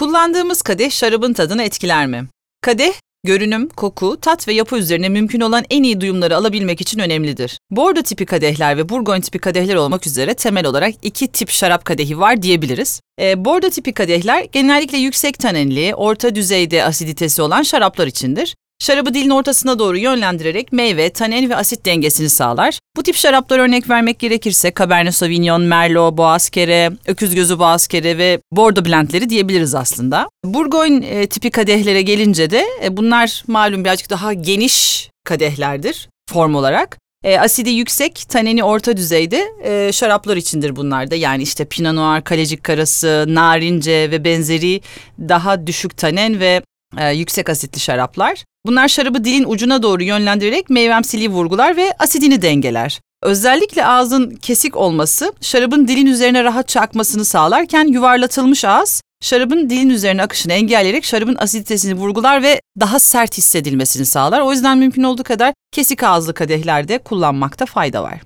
Kullandığımız kadeh şarabın tadını etkiler mi? Kadeh, görünüm, koku, tat ve yapı üzerine mümkün olan en iyi duyumları alabilmek için önemlidir. Bordo tipi kadehler ve Burgoyn tipi kadehler olmak üzere temel olarak iki tip şarap kadehi var diyebiliriz. E, Bordo tipi kadehler genellikle yüksek tanenli, orta düzeyde asiditesi olan şaraplar içindir. Şarabı dilin ortasına doğru yönlendirerek meyve, tanen ve asit dengesini sağlar. Bu tip şaraplar örnek vermek gerekirse Cabernet Sauvignon, Merlot, Boğazkere, Öküz Gözü Boğazkere ve Bordeaux blendleri diyebiliriz aslında. Burgoyn e, tipi kadehlere gelince de e, bunlar malum birazcık daha geniş kadehlerdir form olarak. E, asidi yüksek, taneni orta düzeyde e, şaraplar içindir bunlar da. Yani işte Pinot Noir, Kalecik Karası, Narince ve benzeri daha düşük tanen ve e, yüksek asitli şaraplar. Bunlar şarabı dilin ucuna doğru yönlendirerek meyvemsiliği vurgular ve asidini dengeler. Özellikle ağzın kesik olması şarabın dilin üzerine rahatça akmasını sağlarken yuvarlatılmış ağız şarabın dilin üzerine akışını engelleyerek şarabın asiditesini vurgular ve daha sert hissedilmesini sağlar. O yüzden mümkün olduğu kadar kesik ağızlı kadehlerde kullanmakta fayda var.